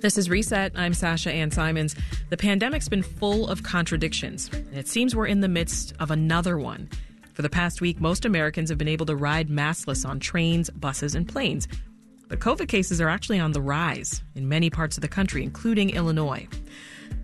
This is Reset. I'm Sasha Ann Simons. The pandemic's been full of contradictions, and it seems we're in the midst of another one. For the past week, most Americans have been able to ride maskless on trains, buses, and planes. But COVID cases are actually on the rise in many parts of the country, including Illinois.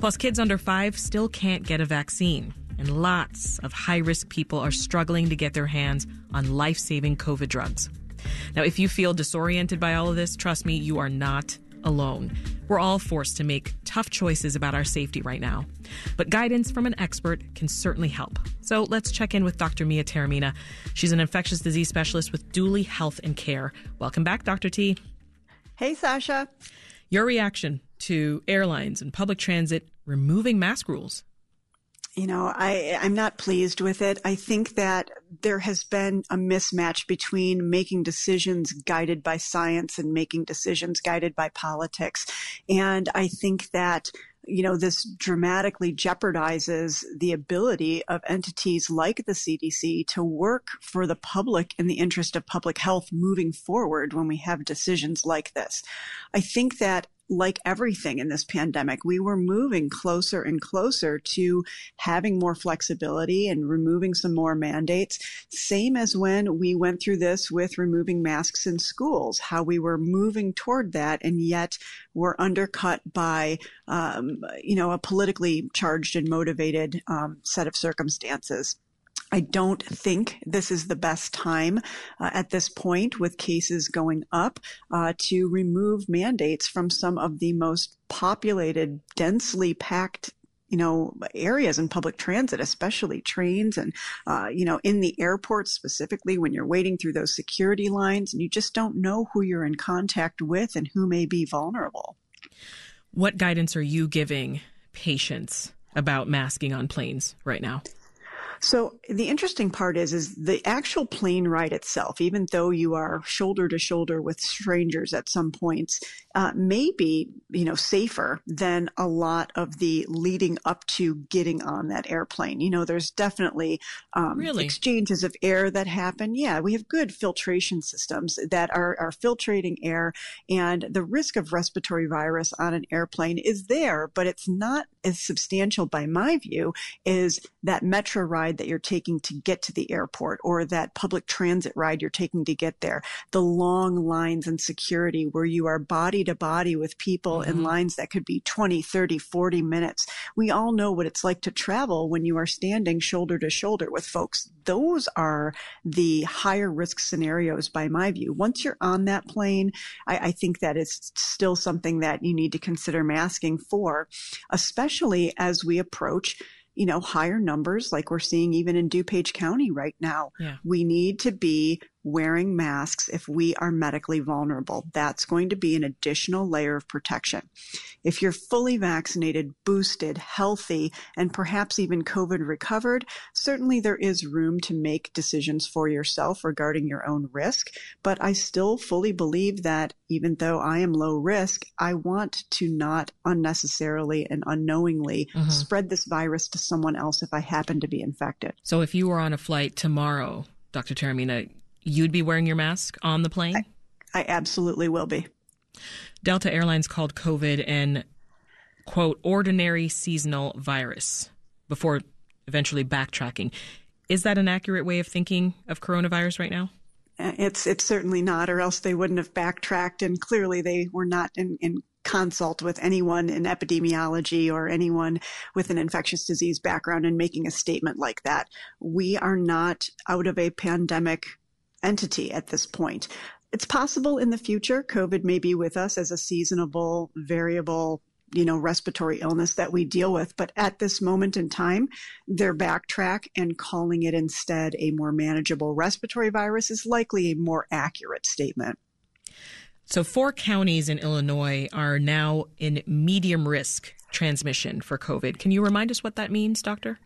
Plus, kids under five still can't get a vaccine, and lots of high risk people are struggling to get their hands on life saving COVID drugs. Now, if you feel disoriented by all of this, trust me, you are not alone. We're all forced to make tough choices about our safety right now. But guidance from an expert can certainly help. So let's check in with Dr. Mia Taormina. She's an infectious disease specialist with Duly Health and Care. Welcome back, Dr. T. Hey, Sasha. Your reaction to airlines and public transit removing mask rules you know, I, I'm not pleased with it. I think that there has been a mismatch between making decisions guided by science and making decisions guided by politics. And I think that you know, this dramatically jeopardizes the ability of entities like the CDC to work for the public in the interest of public health moving forward when we have decisions like this. I think that like everything in this pandemic, we were moving closer and closer to having more flexibility and removing some more mandates. Same as when we went through this with removing masks in schools, how we were moving toward that and yet were undercut by, um, you know, a politically charged and motivated um, set of circumstances. I don't think this is the best time uh, at this point with cases going up uh, to remove mandates from some of the most populated, densely packed you know, areas in public transit, especially trains and, uh, you know, in the airports specifically when you're waiting through those security lines and you just don't know who you're in contact with and who may be vulnerable. What guidance are you giving patients about masking on planes right now? So the interesting part is, is the actual plane ride itself, even though you are shoulder to shoulder with strangers at some points, uh, may be, you know, safer than a lot of the leading up to getting on that airplane. You know, there's definitely um, really? exchanges of air that happen. Yeah, we have good filtration systems that are, are filtrating air, and the risk of respiratory virus on an airplane is there, but it's not as substantial, by my view, is that metro ride that you're taking to get to the airport or that public transit ride you're taking to get there. The long lines and security where you are body to body with people mm-hmm. in lines that could be 20, 30, 40 minutes. We all know what it's like to travel when you are standing shoulder to shoulder with folks. Those are the higher risk scenarios by my view. Once you're on that plane, I, I think that is still something that you need to consider masking for, especially as we approach you know, higher numbers like we're seeing even in DuPage County right now. Yeah. We need to be wearing masks if we are medically vulnerable. That's going to be an additional layer of protection. If you're fully vaccinated, boosted, healthy, and perhaps even COVID recovered, certainly there is room to make decisions for yourself regarding your own risk. But I still fully believe that even though I am low risk, I want to not unnecessarily and unknowingly mm-hmm. spread this virus to someone else if I happen to be infected. So if you were on a flight tomorrow, Dr. Taormina, you'd be wearing your mask on the plane? I, I absolutely will be. Delta Airlines called COVID an quote ordinary seasonal virus before eventually backtracking. Is that an accurate way of thinking of coronavirus right now? Uh, it's it's certainly not, or else they wouldn't have backtracked. And clearly, they were not in, in consult with anyone in epidemiology or anyone with an infectious disease background in making a statement like that. We are not out of a pandemic entity at this point. It's possible in the future COVID may be with us as a seasonable, variable, you know, respiratory illness that we deal with. But at this moment in time, their backtrack and calling it instead a more manageable respiratory virus is likely a more accurate statement. So, four counties in Illinois are now in medium risk transmission for COVID. Can you remind us what that means, Doctor?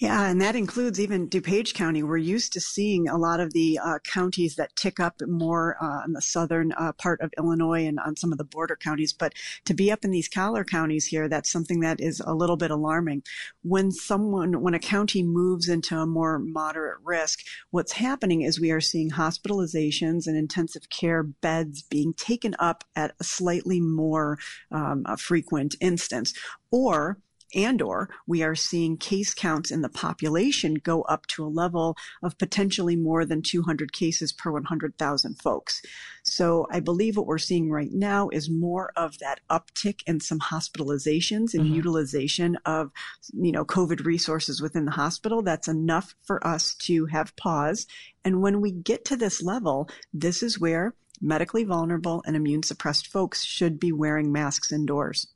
Yeah, and that includes even DuPage County. We're used to seeing a lot of the uh, counties that tick up more uh, in the southern uh, part of Illinois and on some of the border counties. But to be up in these collar counties here, that's something that is a little bit alarming. When someone, when a county moves into a more moderate risk, what's happening is we are seeing hospitalizations and intensive care beds being taken up at a slightly more um, a frequent instance. Or and or we are seeing case counts in the population go up to a level of potentially more than 200 cases per 100,000 folks. So I believe what we're seeing right now is more of that uptick in some hospitalizations and mm-hmm. utilization of, you know, COVID resources within the hospital. That's enough for us to have pause. And when we get to this level, this is where medically vulnerable and immune suppressed folks should be wearing masks indoors.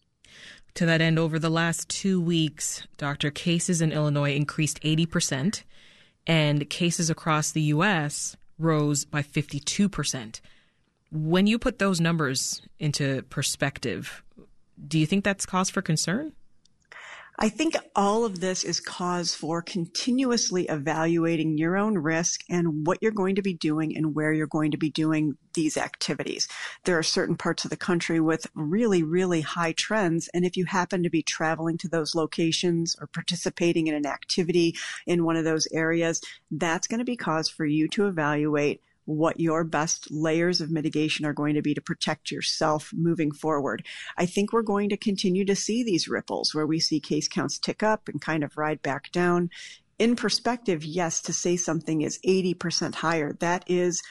To that end, over the last two weeks, doctor, cases in Illinois increased 80%, and cases across the U.S. rose by 52%. When you put those numbers into perspective, do you think that's cause for concern? I think all of this is cause for continuously evaluating your own risk and what you're going to be doing and where you're going to be doing these activities. There are certain parts of the country with really, really high trends. And if you happen to be traveling to those locations or participating in an activity in one of those areas, that's going to be cause for you to evaluate what your best layers of mitigation are going to be to protect yourself moving forward. I think we're going to continue to see these ripples where we see case counts tick up and kind of ride back down. In perspective, yes, to say something is 80% higher, that is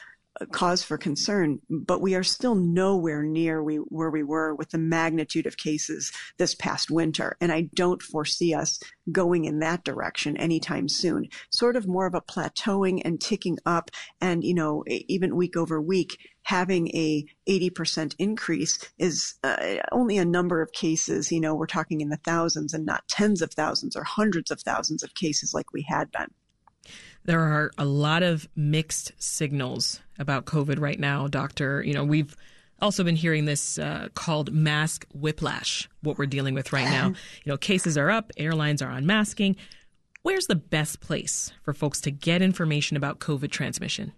cause for concern, but we are still nowhere near we, where we were with the magnitude of cases this past winter. And I don't foresee us going in that direction anytime soon. Sort of more of a plateauing and ticking up and, you know, even week over week, having a 80% increase is uh, only a number of cases. You know, we're talking in the thousands and not tens of thousands or hundreds of thousands of cases like we had been. There are a lot of mixed signals about COVID right now, Doctor. You know, we've also been hearing this uh, called mask whiplash, what we're dealing with right now. You know, cases are up, airlines are unmasking. Where's the best place for folks to get information about COVID transmission?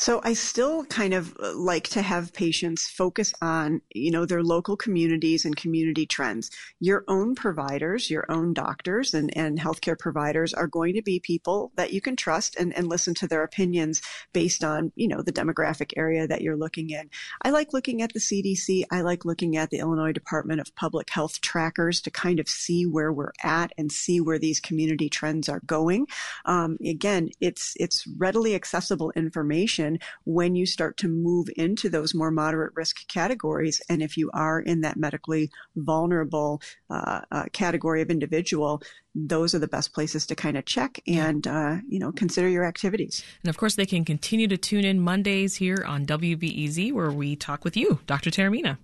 So I still kind of uh, like to have patients focus on, you know, their local communities and community trends. Your own providers, your own doctors and, and healthcare providers are going to be people that you can trust and, and listen to their opinions based on, you know, the demographic area that you're looking in. I like looking at the CDC. I like looking at the Illinois Department of Public Health trackers to kind of see where we're at and see where these community trends are going. Um, again, it's, it's readily accessible information when you start to move into those more moderate risk categories. And if you are in that medically vulnerable uh, uh, category of individual, those are the best places to kind of check and uh, you know consider your activities. And of course, they can continue to tune in Mondays here on WBEZ, where we talk with you, Dr. Taormina.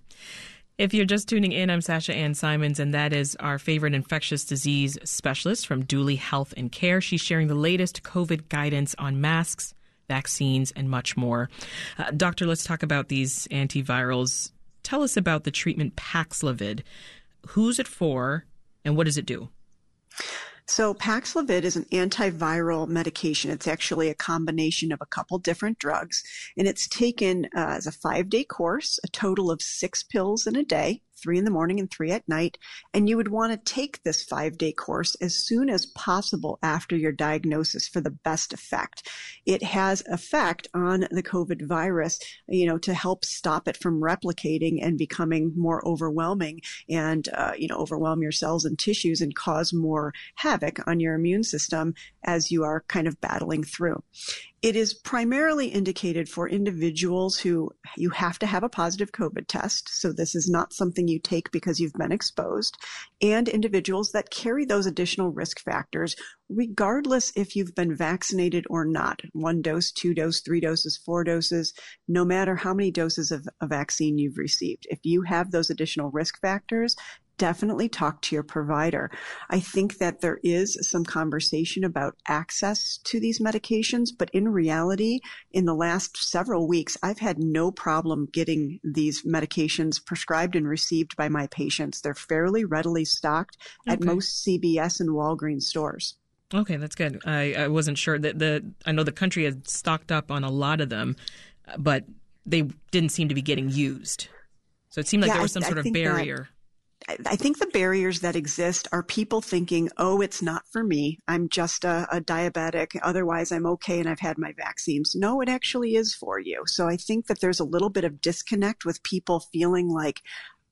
If you're just tuning in, I'm Sasha Ann Simons, and that is our favorite infectious disease specialist from Duly Health and Care. She's sharing the latest COVID guidance on masks, vaccines, and much more. Uh, doctor, let's talk about these antivirals. Tell us about the treatment Paxlovid. Who's it for, and what does it do? So Paxlovid is an antiviral medication. It's actually a combination of a couple different drugs, and it's taken uh, as a five-day course, a total of six pills in a day three in the morning and three at night. And you would want to take this five day course as soon as possible after your diagnosis for the best effect. It has effect on the COVID virus, you know, to help stop it from replicating and becoming more overwhelming and, uh, you know, overwhelm your cells and tissues and cause more havoc on your immune system as you are kind of battling through. It is primarily indicated for individuals who you have to have a positive COVID test. So this is not something you take because you've been exposed and individuals that carry those additional risk factors, regardless if you've been vaccinated or not. One dose, two dose, three doses, four doses, no matter how many doses of a vaccine you've received. If you have those additional risk factors, definitely talk to your provider. I think that there is some conversation about access to these medications, but in reality, in the last several weeks, I've had no problem getting these medications prescribed and received by my patients. They're fairly readily stocked okay. at most CVS and Walgreens stores. Okay, that's good. I, I wasn't sure that the I know the country had stocked up on a lot of them, but they didn't seem to be getting used. So it seemed like yeah, there was some I, sort I of barrier. That, I think the barriers that exist are people thinking, oh, it's not for me. I'm just a, a, diabetic. Otherwise, I'm okay and I've had my vaccines. No, it actually is for you. So I think that there's a little bit of disconnect with people feeling like,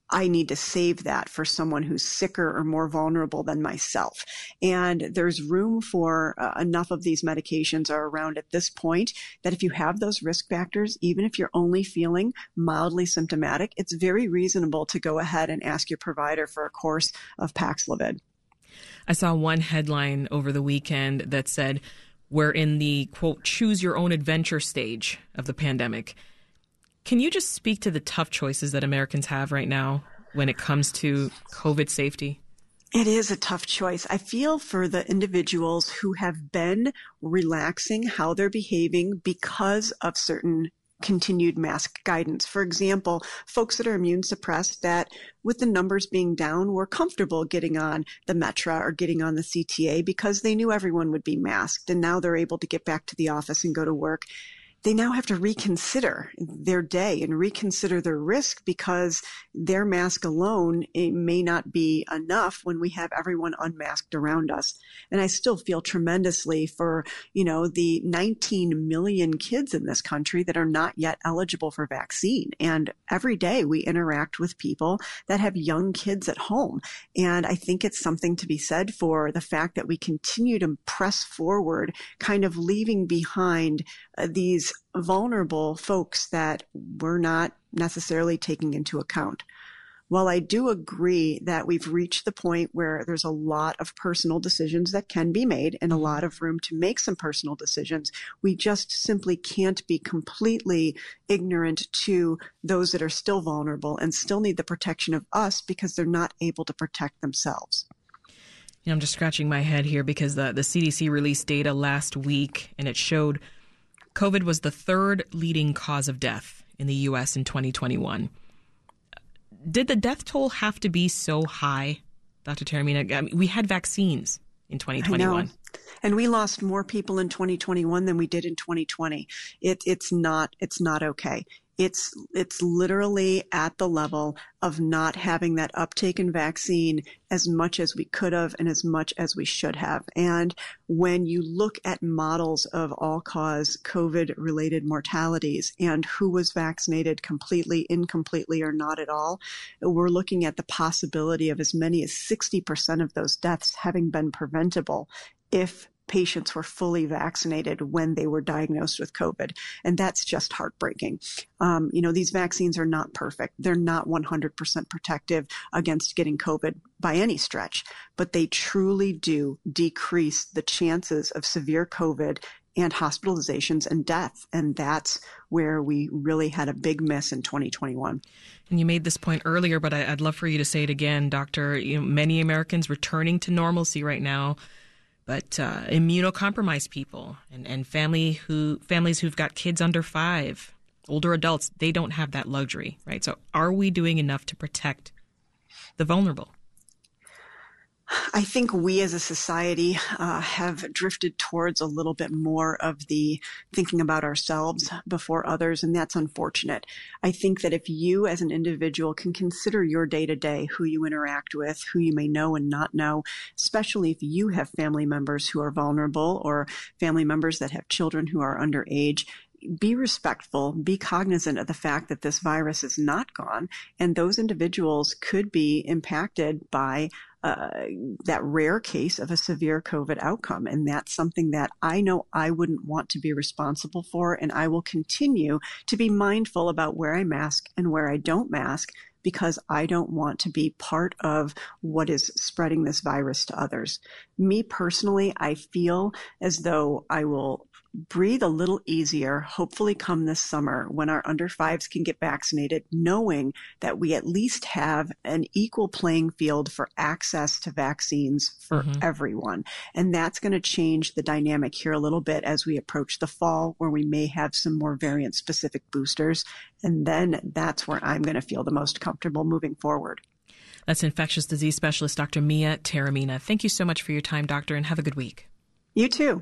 I need to save that for someone who's sicker or more vulnerable than myself. And there's room for uh, enough of these medications are around at this point that if you have those risk factors, even if you're only feeling mildly symptomatic, it's very reasonable to go ahead and ask your provider for a course of Paxlovid. I saw one headline over the weekend that said, we're in the quote, choose your own adventure stage of the pandemic. Can you just speak to the tough choices that Americans have right now when it comes to COVID safety? It is a tough choice. I feel for the individuals who have been relaxing how they're behaving because of certain continued mask guidance. For example, folks that are immune suppressed that with the numbers being down were comfortable getting on the Metra or getting on the CTA because they knew everyone would be masked and now they're able to get back to the office and go to work they now have to reconsider their day and reconsider their risk because their mask alone may not be enough when we have everyone unmasked around us. And I still feel tremendously for, you know, the 19 million kids in this country that are not yet eligible for vaccine. And every day we interact with people that have young kids at home. And I think it's something to be said for the fact that we continue to press forward, kind of leaving behind uh, these vulnerable folks that we're not necessarily taking into account. While I do agree that we've reached the point where there's a lot of personal decisions that can be made and a mm-hmm. lot of room to make some personal decisions, we just simply can't be completely ignorant to those that are still vulnerable and still need the protection of us because they're not able to protect themselves. You know, I'm just scratching my head here because the, the CDC released data last week and it showed COVID was the third leading cause of death in the U.S. in 2021. Did the death toll have to be so high, Dr. Taormina? I mean, we had vaccines in 2021. And we lost more people in 2021 than we did in 2020. It, it's not, it's not okay it's it's literally at the level of not having that uptake in vaccine as much as we could have and as much as we should have. And when you look at models of all cause COVID related mortalities and who was vaccinated completely, incompletely, or not at all, we're looking at the possibility of as many as 60% of those deaths having been preventable if patients were fully vaccinated when they were diagnosed with COVID. And that's just heartbreaking. Um, you know, these vaccines are not perfect. They're not 100% protective against getting COVID by any stretch, but they truly do decrease the chances of severe COVID and hospitalizations and death. And that's where we really had a big miss in 2021. And you made this point earlier, but I, would love for you to say it again, Doctor. You know, many Americans returning to normalcy right now but uh, immunocompromised people and, and family who families who've got kids under five, older adults, they don't have that luxury, right? So, are we doing enough to protect the vulnerable? I think we as a society uh, have drifted towards a little bit more of the thinking about ourselves before others, and that's unfortunate. I think that if you as an individual can consider your day to day, who you interact with, who you may know and not know, especially if you have family members who are vulnerable or family members that have children who are underage, be respectful, be cognizant of the fact that this virus is not gone, and those individuals could be impacted by uh, that rare case of a severe COVID outcome. And that's something that I know I wouldn't want to be responsible for. And I will continue to be mindful about where I mask and where I don't mask because I don't want to be part of what is spreading this virus to others. Me personally, I feel as though I will breathe a little easier, hopefully come this summer when our under fives can get vaccinated, knowing that we at least have an equal playing field for access to vaccines for mm-hmm. everyone. And that's going to change the dynamic here a little bit as we approach the fall where we may have some more variant specific boosters. And then that's where I'm going to feel the most comfortable moving forward. That's infectious disease specialist Dr. Mia Taormina. Thank you so much for your time, doctor, and have a good week. You too.